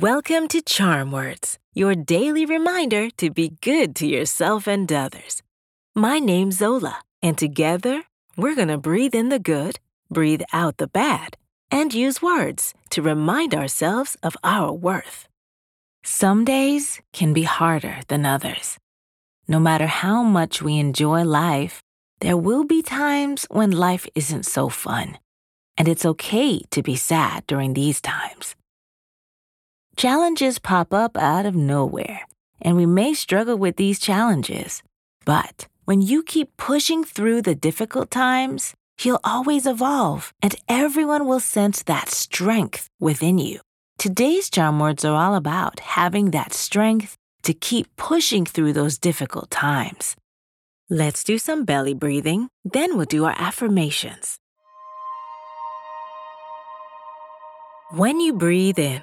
Welcome to Charm Words, your daily reminder to be good to yourself and others. My name's Zola, and together we're going to breathe in the good, breathe out the bad, and use words to remind ourselves of our worth. Some days can be harder than others. No matter how much we enjoy life, there will be times when life isn't so fun, and it's okay to be sad during these times. Challenges pop up out of nowhere, and we may struggle with these challenges. But when you keep pushing through the difficult times, you'll always evolve, and everyone will sense that strength within you. Today's charm words are all about having that strength to keep pushing through those difficult times. Let's do some belly breathing, then we'll do our affirmations. When you breathe in,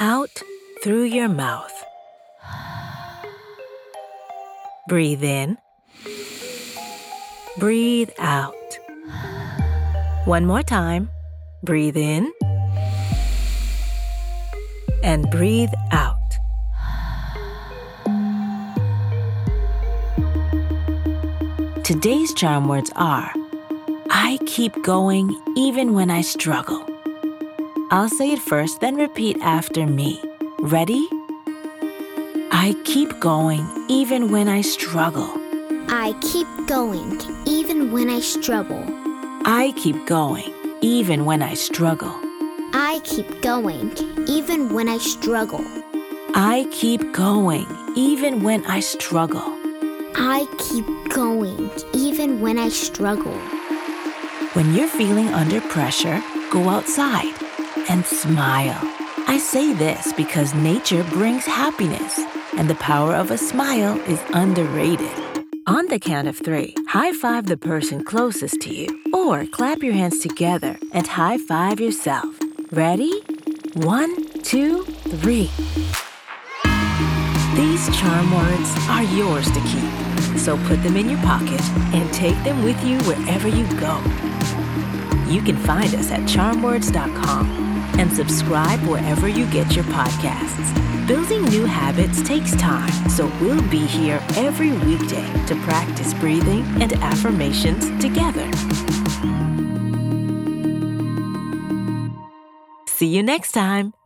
Out through your mouth. Breathe in. Breathe out. One more time. Breathe in and breathe out. Today's charm words are I keep going even when I struggle. I'll say it first, then repeat after me. Ready? I keep going even when I struggle. I keep going even when I struggle. I keep going even when I struggle. I keep going even when I struggle. I keep going even when I struggle. I keep going even when I struggle. When you're feeling under pressure, go outside and smile. I say this because nature brings happiness, and the power of a smile is underrated. On the count of three, high five the person closest to you, or clap your hands together and high five yourself. Ready? One, two, three. These charm words are yours to keep, so put them in your pocket and take them with you wherever you go. You can find us at charmwords.com and subscribe wherever you get your podcasts. Building new habits takes time, so we'll be here every weekday to practice breathing and affirmations together. See you next time.